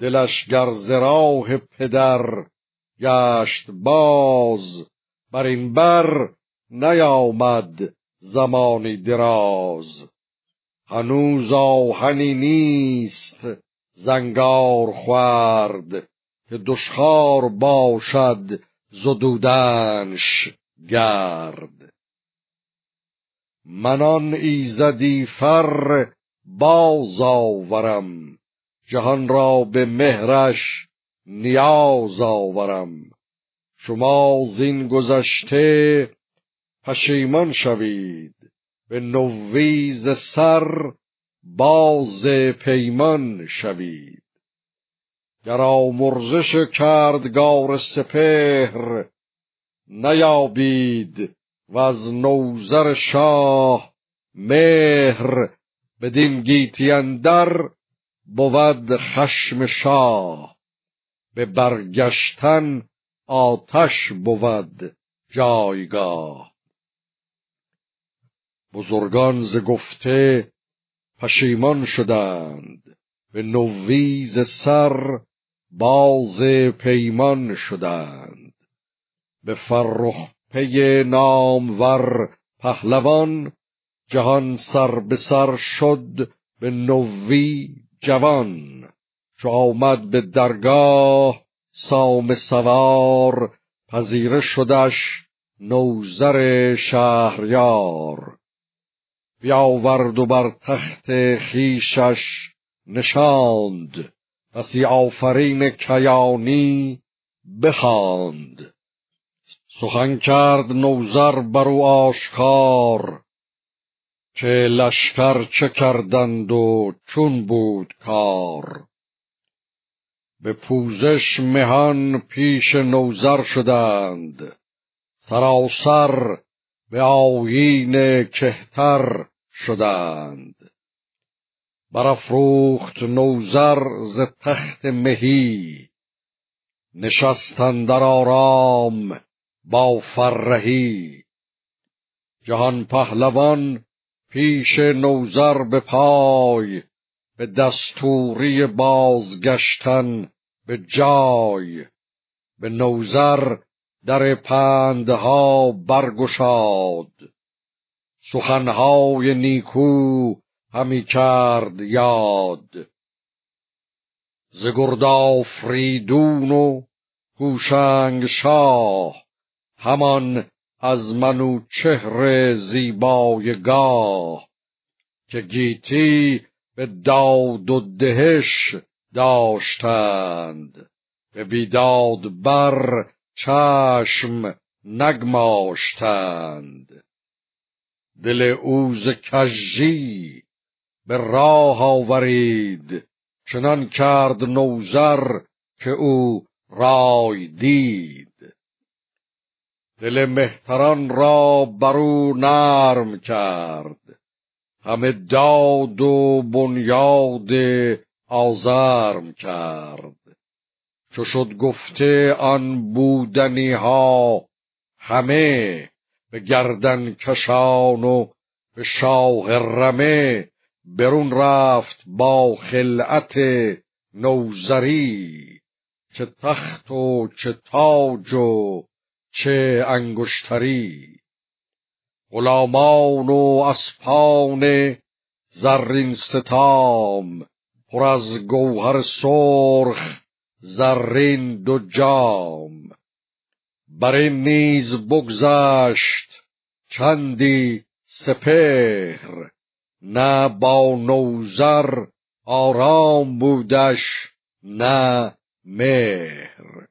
دلش گر زراح پدر گشت باز بر این بر نیامد زمانی دراز. هنوز آهنی نیست زنگار خورد که دشخار باشد زدودنش گرد. منان ایزدی فر باز آورم. جهان را به مهرش نیاز آورم. شما زین گذشته پشیمان شوید. به نویز سر باز پیمان شوید. گر آمرزش کردگار سپهر نیابید و از نوزر شاه مهر بدین گیتی اندر بود خشم شاه. به برگشتن آتش بود جایگاه. بزرگان ز گفته پشیمان شدند. به نویز سر باز پیمان شدند. به فرخ پی نامور پهلوان جهان سر به سر شد به نوی جوان چو آمد به درگاه سام سوار پذیره شدش نوزر شهریار. بیاورد و بر تخت خیشش نشاند بسی آفرین کیانی بخواند. سخن کرد نوزر بر آشکار که لشکر چه کردند و چون بود کار. به پوزش مهان پیش نوزر شدند. سراسر به آیین کهتر شدند. برافروخت نوزر ز تخت مهی. نشستن در آرام با فرهی. جهان پهلوان پیش نوزر به پای به دستوری بازگشتن به جای. به نوزر در پندها برگشاد. سخنهای نیکو همی کرد یاد. ز فریدون و هوشنگ شاه همان از منو چهر زیبای گاه که گیتی به داد و دهش داشتند. به بیداد بر چشم نگماشتند. دل اوز کژی به راه آورید چنان کرد نوزر که او رای دید. دل مهتران را برو نرم کرد. همه داد و بنیاد آزرم کرد. چو شد گفته آن بودنی ها همه به گردن کشان و به شاه رمه برون رفت با خلعت نوزری چه تخت و چه تاج و چه انگشتری؟ غلامان و اسپان زرین ستام پر از گوهر سرخ زرین دو جام. بر این نیز بگذشت چندی سپهر نه با نوزر آرام بودش نه مهر.